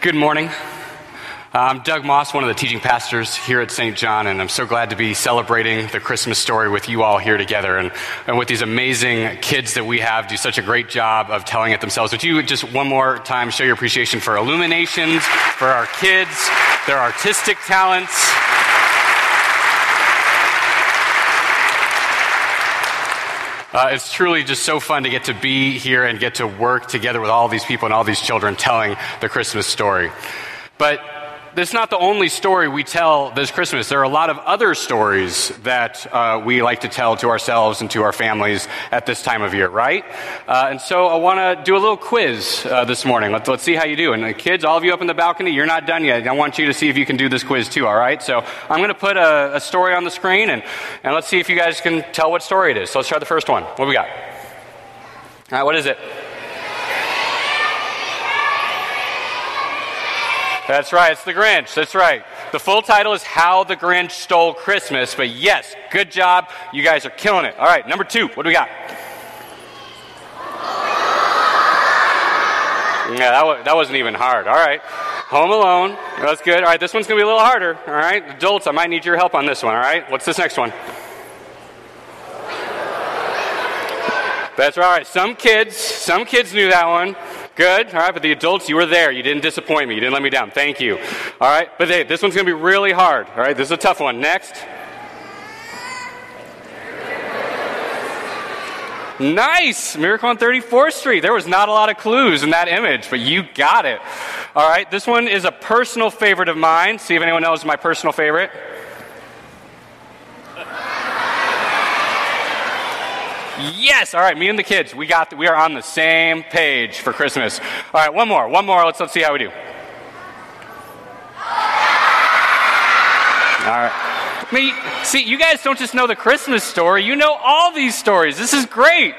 Good morning. I'm Doug Moss, one of the teaching pastors here at St. John, and I'm so glad to be celebrating the Christmas story with you all here together and, and with these amazing kids that we have do such a great job of telling it themselves. Would you just one more time show your appreciation for Illuminations, for our kids, their artistic talents? Uh, it's truly just so fun to get to be here and get to work together with all these people and all these children telling the Christmas story. But that's not the only story we tell this Christmas. There are a lot of other stories that uh, we like to tell to ourselves and to our families at this time of year, right? Uh, and so I want to do a little quiz uh, this morning. Let's, let's see how you do. And the kids, all of you up in the balcony, you're not done yet. I want you to see if you can do this quiz too, all right? So I'm going to put a, a story on the screen and, and let's see if you guys can tell what story it is. So let's try the first one. What we got? All right, what is it? That's right, it's The Grinch. That's right. The full title is How the Grinch Stole Christmas. But yes, good job. You guys are killing it. All right, number two, what do we got? Yeah, that, was, that wasn't even hard. All right. Home Alone. That's good. All right, this one's going to be a little harder. All right. Adults, I might need your help on this one. All right. What's this next one? That's right. Some kids, some kids knew that one. Good. All right. But the adults, you were there. You didn't disappoint me. You didn't let me down. Thank you. All right. But hey, this one's going to be really hard. All right. This is a tough one. Next. Nice! Miracle on 34th Street. There was not a lot of clues in that image, but you got it. All right, this one is a personal favorite of mine. See if anyone knows my personal favorite. Yes. All right. Me and the kids. We got. The, we are on the same page for Christmas. All right. One more. One more. Let's let's see how we do. All right. I mean, see, you guys don't just know the Christmas story, you know all these stories. This is great.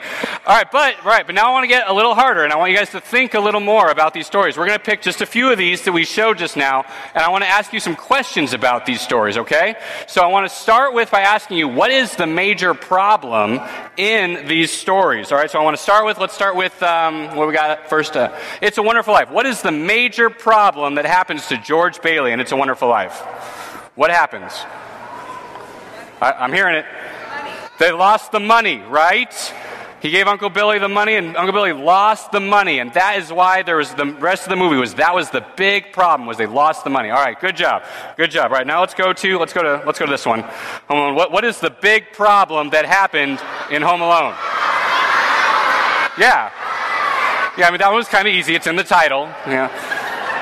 All right, but right, but now I want to get a little harder and I want you guys to think a little more about these stories. We're going to pick just a few of these that we showed just now, and I want to ask you some questions about these stories, okay? So I want to start with by asking you what is the major problem in these stories? All right, so I want to start with let's start with um, what we got first. Uh, it's a Wonderful Life. What is the major problem that happens to George Bailey in It's a Wonderful Life? What happens? I, am hearing it. They lost the money, right? He gave Uncle Billy the money, and Uncle Billy lost the money, and that is why there was the rest of the movie was that was the big problem was they lost the money. All right, good job, good job. All right, now let's go to let's go to let's go to this one. Home Alone. What what is the big problem that happened in Home Alone? Yeah, yeah. I mean that one was kind of easy. It's in the title. Yeah.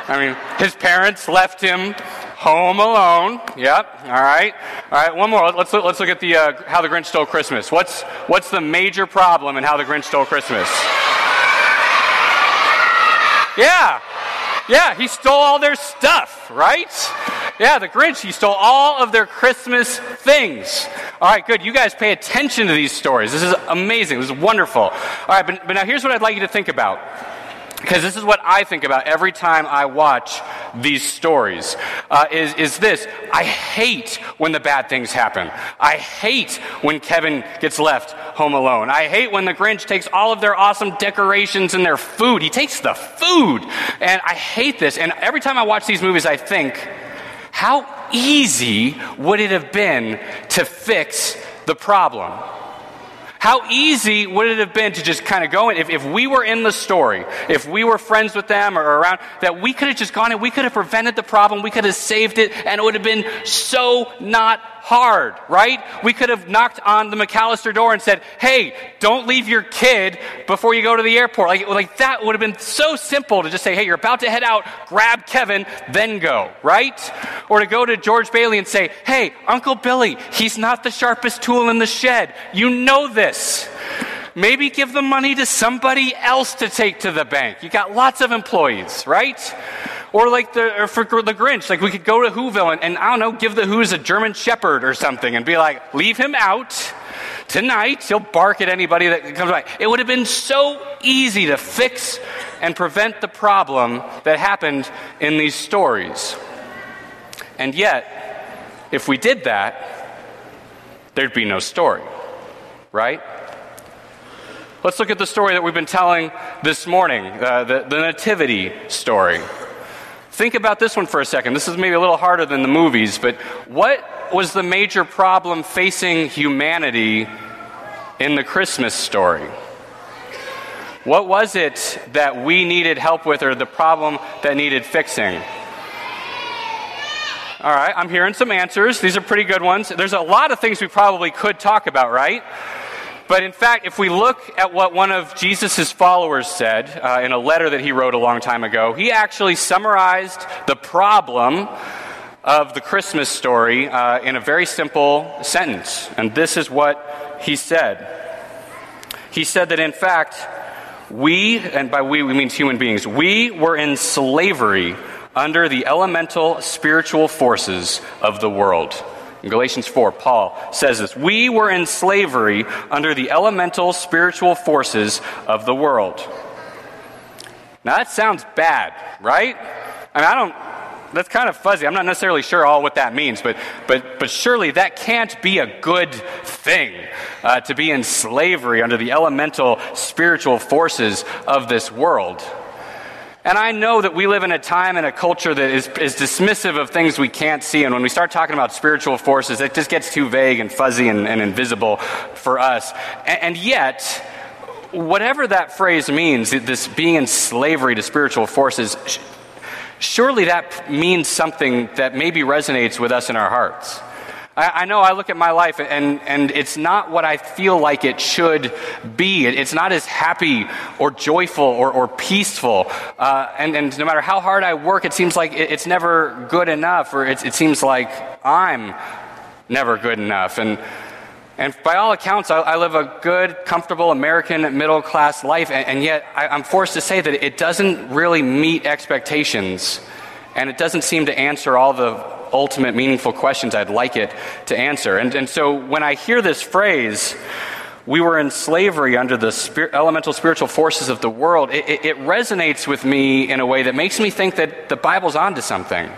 I mean, his parents left him Home Alone. Yep. All right. All right. One more. Let's look, let's look at the uh, how the Grinch stole Christmas. What's what's the major problem in how the Grinch stole Christmas? Yeah. Yeah. He stole all their stuff. Right. Yeah. The Grinch. He stole all of their Christmas things. All right. Good. You guys pay attention to these stories. This is amazing. This is wonderful. All right. But, but now here's what I'd like you to think about. Because this is what I think about every time I watch these stories, uh, is, is this. I hate when the bad things happen. I hate when Kevin gets left home alone. I hate when the Grinch takes all of their awesome decorations and their food. He takes the food. And I hate this. And every time I watch these movies, I think, how easy would it have been to fix the problem? How easy would it have been to just kind of go in, if, if we were in the story, if we were friends with them or around, that we could have just gone in, we could have prevented the problem, we could have saved it, and it would have been so not hard, right? We could have knocked on the McAllister door and said, hey, don't leave your kid before you go to the airport. Like, like that would have been so simple to just say, hey, you're about to head out, grab Kevin, then go, right? Or to go to George Bailey and say, hey, Uncle Billy, he's not the sharpest tool in the shed. You know this. Maybe give the money to somebody else to take to the bank. You got lots of employees, right? Or like the, or for the Grinch, like we could go to Whoville and, and I don't know, give the Who's a German Shepherd or something and be like, leave him out tonight. He'll bark at anybody that comes by. It would have been so easy to fix and prevent the problem that happened in these stories. And yet, if we did that, there'd be no story, right? Let's look at the story that we've been telling this morning, uh, the, the Nativity story. Think about this one for a second. This is maybe a little harder than the movies, but what was the major problem facing humanity in the Christmas story? What was it that we needed help with, or the problem that needed fixing? All right, I'm hearing some answers. These are pretty good ones. There's a lot of things we probably could talk about, right? But in fact, if we look at what one of Jesus' followers said uh, in a letter that he wrote a long time ago, he actually summarized the problem of the Christmas story uh, in a very simple sentence. And this is what he said. He said that in fact, we, and by we we mean human beings, we were in slavery under the elemental spiritual forces of the world. In Galatians 4, Paul says this We were in slavery under the elemental spiritual forces of the world. Now that sounds bad, right? I mean, I don't, that's kind of fuzzy. I'm not necessarily sure all what that means, but, but, but surely that can't be a good thing uh, to be in slavery under the elemental spiritual forces of this world. And I know that we live in a time and a culture that is, is dismissive of things we can't see. And when we start talking about spiritual forces, it just gets too vague and fuzzy and, and invisible for us. And, and yet, whatever that phrase means, this being in slavery to spiritual forces, surely that means something that maybe resonates with us in our hearts. I, I, know I look at my life and, and it's not what I feel like it should be. It's not as happy or joyful or, or peaceful. Uh, and, and no matter how hard I work, it seems like it, it's never good enough, or it, it seems like I'm never good enough. And, and by all accounts, I, I live a good, comfortable American middle class life, and, and yet I, I'm forced to say that it doesn't really meet expectations, and it doesn't seem to answer all the ultimate meaningful questions I'd like it to answer. And, and so when I hear this phrase, we were in slavery under the spir- elemental spiritual forces of the world, it, it, it resonates with me in a way that makes me think that the Bible's onto something.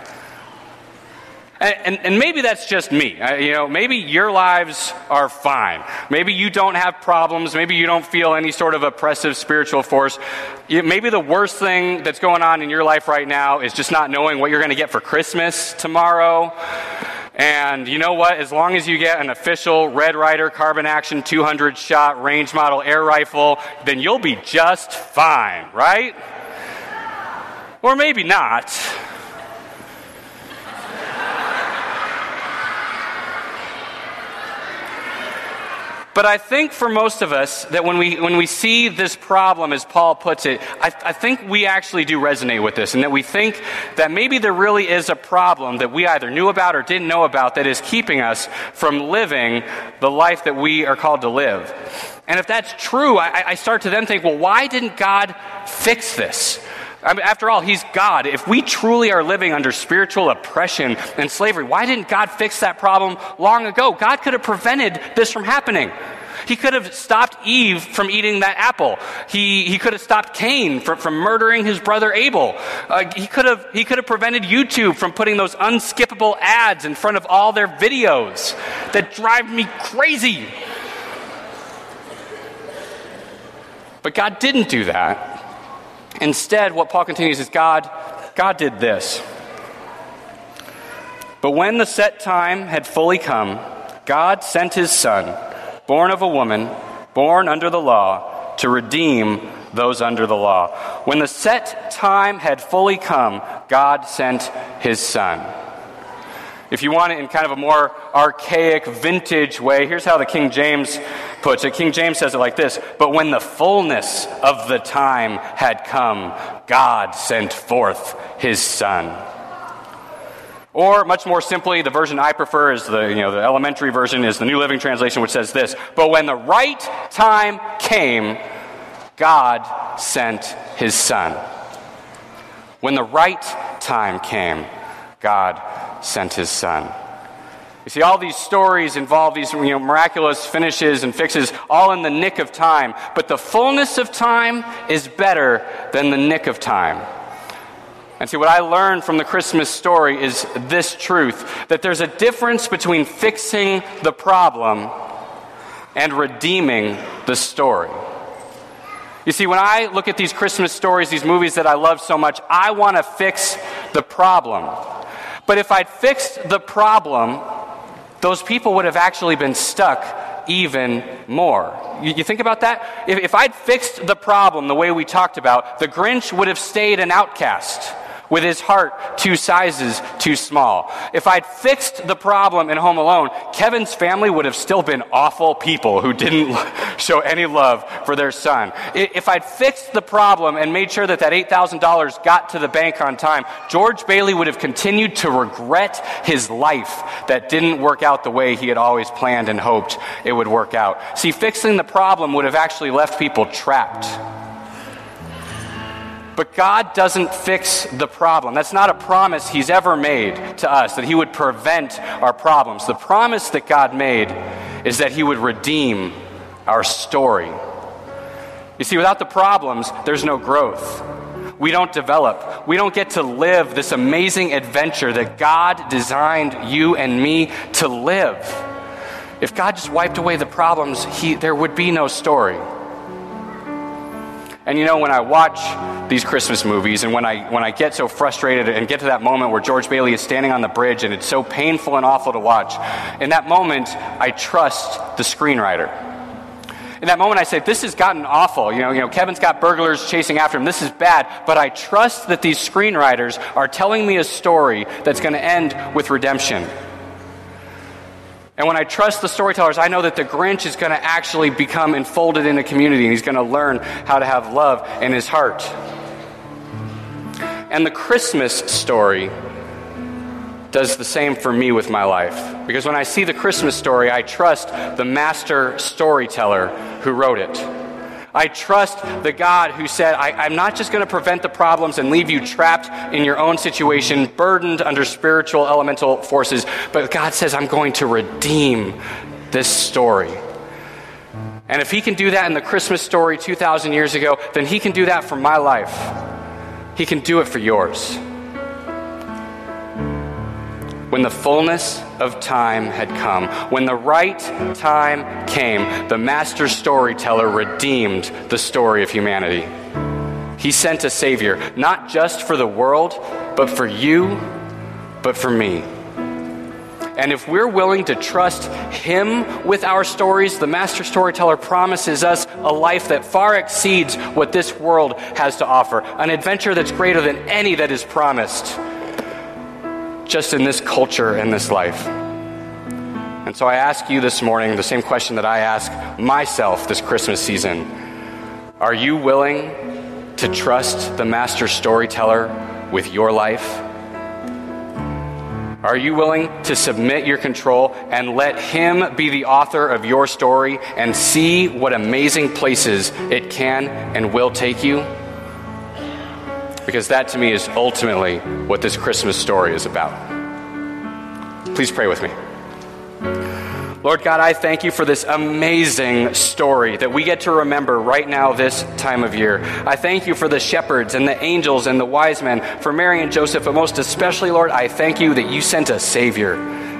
And, and, maybe that's just me. Uh, you know, maybe your lives are fine. Maybe you don't have problems. Maybe you don't feel any sort of oppressive spiritual force. Maybe the worst thing that's going on in your life right now is just not knowing what you're going to get for Christmas tomorrow. And you know what? As long as you get an official Red Ryder Carbine action 200 shot range model air rifle, then you'll be just fine, right? Or maybe not. But I think for most of us that when we, when we see this problem, as Paul puts it, I, I think we actually do resonate with this, and that we think that maybe there really is a problem that we either knew about or didn't know about that is keeping us from living the life that we are called to live. And if that's true, I, I start to then think, well, why didn't God fix this? I mean, after all, He's God. If we truly are living under spiritual oppression and slavery, why didn't God fix that problem long ago? God could have prevented this from happening. He could have stopped Eve from eating that apple. He, he could have stopped Cain from, from murdering his brother Abel. Uh, he, could have, he could have prevented YouTube from putting those unskippable ads in front of all their videos that drive me crazy. But God didn't do that. Instead, what Paul continues is God, God did this. But when the set time had fully come, God sent his son, born of a woman, born under the law, to redeem those under the law. When the set time had fully come, God sent his son. If you want it in kind of a more archaic, vintage way, here's how the King James puts it. King James says it like this But when the fullness of the time had come, God sent forth his Son. Or, much more simply, the version I prefer is the, you know, the elementary version is the New Living Translation, which says this But when the right time came, God sent his Son. When the right time came, God sent his son. You see, all these stories involve these you know, miraculous finishes and fixes, all in the nick of time. But the fullness of time is better than the nick of time. And see, what I learned from the Christmas story is this truth that there's a difference between fixing the problem and redeeming the story. You see, when I look at these Christmas stories, these movies that I love so much, I want to fix the problem. But if I'd fixed the problem, those people would have actually been stuck even more. You, you think about that? If, if I'd fixed the problem the way we talked about, the Grinch would have stayed an outcast with his heart two sizes too small. If I'd fixed the problem in Home Alone, Kevin's family would have still been awful people who didn't show any love for their son. If I'd fixed the problem and made sure that that $8,000 got to the bank on time, George Bailey would have continued to regret his life that didn't work out the way he had always planned and hoped it would work out. See, fixing the problem would have actually left people trapped. But God doesn't fix the problem. That's not a promise He's ever made to us, that He would prevent our problems. The promise that God made is that He would redeem our story. You see, without the problems, there's no growth. We don't develop. We don't get to live this amazing adventure that God designed you and me to live. If God just wiped away the problems, he, there would be no story. And you know, when I watch these Christmas movies and when I, when I get so frustrated and get to that moment where George Bailey is standing on the bridge and it's so painful and awful to watch, in that moment, I trust the screenwriter. In that moment, I say, This has gotten awful. You know, you know, Kevin's got burglars chasing after him. This is bad. But I trust that these screenwriters are telling me a story that's going to end with redemption. And when I trust the storytellers, I know that the Grinch is going to actually become enfolded in a community and he's going to learn how to have love in his heart. And the Christmas story does the same for me with my life. Because when I see the Christmas story, I trust the master storyteller who wrote it. I trust the God who said, I, am not just going to prevent the problems and leave you trapped in your own situation, burdened under spiritual elemental forces, but God says, I'm going to redeem this story. And if He can do that in the Christmas story 2,000 years ago, then He can do that for my life. He can do it for yours. When the fullness of time had come, when the right time came, the master storyteller redeemed the story of humanity. He sent a Savior, not just for the world, but for you, but for me. And if we're willing to trust Him with our stories, the Master Storyteller promises us a life that far exceeds what this world has to offer, an adventure that's greater than any that is promised just in this culture and this life. And so I ask you this morning the same question that I ask myself this Christmas season Are you willing to trust the master storyteller with your life? Are you willing to submit your control and let Him be the author of your story and see what amazing places it can and will take you? Because that to me is ultimately what this Christmas story is about. Please pray with me. Lord God, I thank you for this amazing story that we get to remember right now, this time of year. I thank you for the shepherds and the angels and the wise men, for Mary and Joseph, but most especially, Lord, I thank you that you sent a Savior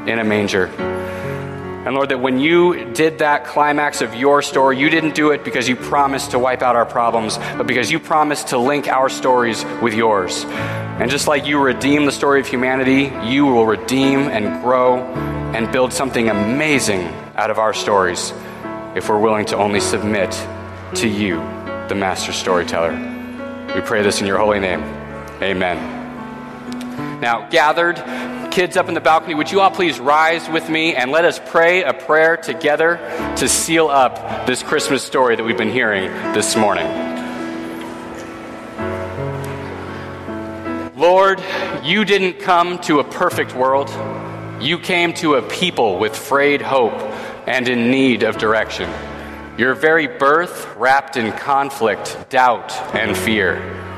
in a manger. And Lord, that when you did that climax of your story, you didn't do it because you promised to wipe out our problems, but because you promised to link our stories with yours. And just like you redeem the story of humanity, you will redeem and grow and build something amazing out of our stories if we're willing to only submit to you, the master storyteller. We pray this in your holy name. Amen. Now, gathered, kids up in the balcony, would you all please rise with me and let us pray a prayer together to seal up this Christmas story that we've been hearing this morning? Lord, you didn't come to a perfect world. You came to a people with frayed hope and in need of direction. Your very birth wrapped in conflict, doubt, and fear.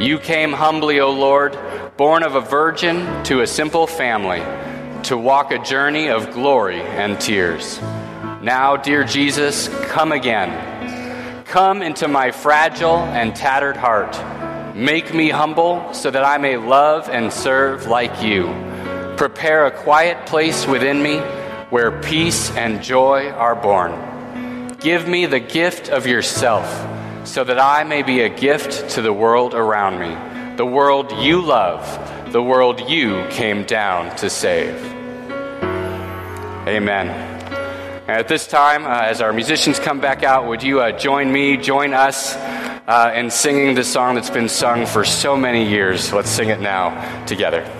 You came humbly, O Lord, born of a virgin to a simple family, to walk a journey of glory and tears. Now, dear Jesus, come again. Come into my fragile and tattered heart. Make me humble so that I may love and serve like you. Prepare a quiet place within me where peace and joy are born. Give me the gift of yourself so that I may be a gift to the world around me, the world you love, the world you came down to save. Amen. At this time, uh, as our musicians come back out, would you uh, join me, join us uh, in singing the song that's been sung for so many years? Let's sing it now together.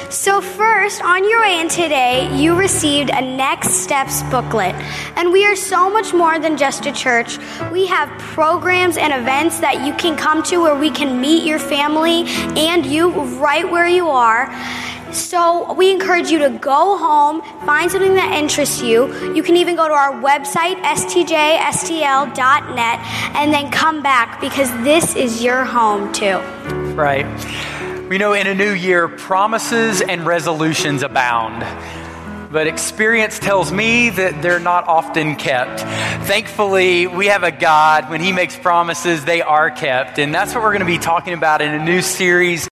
So, first, on your way in today, you received a Next Steps booklet. And we are so much more than just a church. We have programs and events that you can come to where we can meet your family and you right where you are. So we encourage you to go home, find something that interests you. You can even go to our website, stjstl.net, and then come back because this is your home too. Right. We know in a new year, promises and resolutions abound. But experience tells me that they're not often kept. Thankfully, we have a God, when He makes promises, they are kept. And that's what we're going to be talking about in a new series